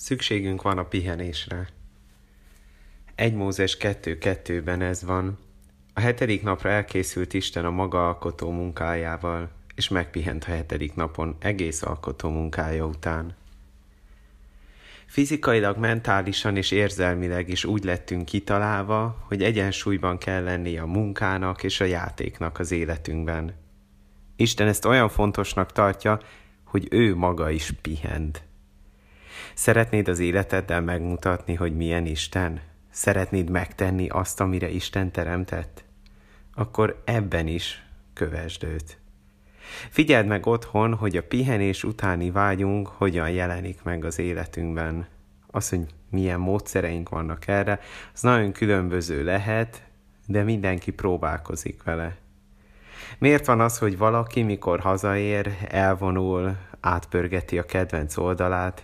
Szükségünk van a pihenésre. Egy Mózes 2.2-ben ez van. A hetedik napra elkészült Isten a maga alkotó munkájával, és megpihent a hetedik napon egész alkotó munkája után. Fizikailag, mentálisan és érzelmileg is úgy lettünk kitalálva, hogy egyensúlyban kell lenni a munkának és a játéknak az életünkben. Isten ezt olyan fontosnak tartja, hogy ő maga is pihent. Szeretnéd az életeddel megmutatni, hogy milyen Isten? Szeretnéd megtenni azt, amire Isten teremtett? Akkor ebben is kövesd őt. Figyeld meg otthon, hogy a pihenés utáni vágyunk hogyan jelenik meg az életünkben. Az, hogy milyen módszereink vannak erre, az nagyon különböző lehet, de mindenki próbálkozik vele. Miért van az, hogy valaki, mikor hazaér, elvonul, átpörgeti a kedvenc oldalát,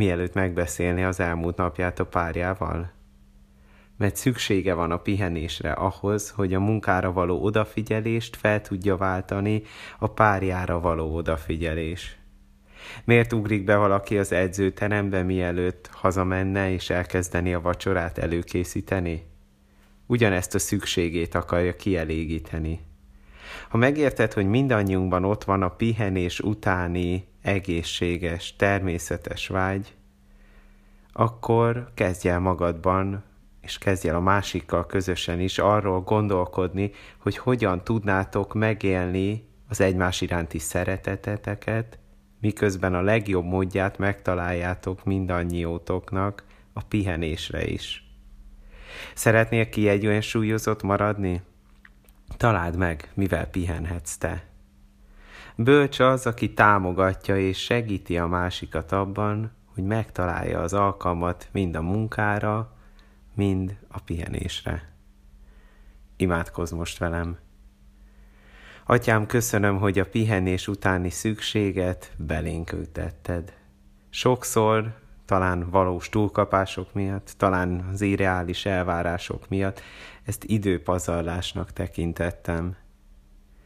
mielőtt megbeszélni az elmúlt napját a párjával? Mert szüksége van a pihenésre ahhoz, hogy a munkára való odafigyelést fel tudja váltani a párjára való odafigyelés. Miért ugrik be valaki az edzőterembe, mielőtt hazamenne és elkezdeni a vacsorát előkészíteni? Ugyanezt a szükségét akarja kielégíteni. Ha megérted, hogy mindannyiunkban ott van a pihenés utáni egészséges, természetes vágy, akkor kezdj el magadban, és kezdj el a másikkal közösen is arról gondolkodni, hogy hogyan tudnátok megélni az egymás iránti szereteteteket, miközben a legjobb módját megtaláljátok mindannyiótoknak a pihenésre is. Szeretnél kiegyensúlyozott maradni? Találd meg, mivel pihenhetsz te. Bölcs az, aki támogatja és segíti a másikat abban, hogy megtalálja az alkalmat mind a munkára, mind a pihenésre. Imádkozz most velem! Atyám, köszönöm, hogy a pihenés utáni szükséget belénk ültetted. Sokszor, talán valós túlkapások miatt, talán az irreális elvárások miatt, ezt időpazarlásnak tekintettem.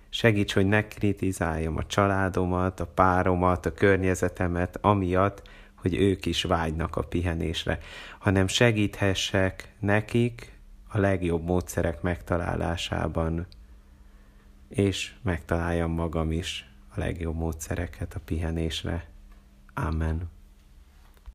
Segíts, hogy ne kritizáljam a családomat, a páromat, a környezetemet, amiatt, hogy ők is vágynak a pihenésre, hanem segíthessek nekik a legjobb módszerek megtalálásában, és megtaláljam magam is a legjobb módszereket a pihenésre. Amen.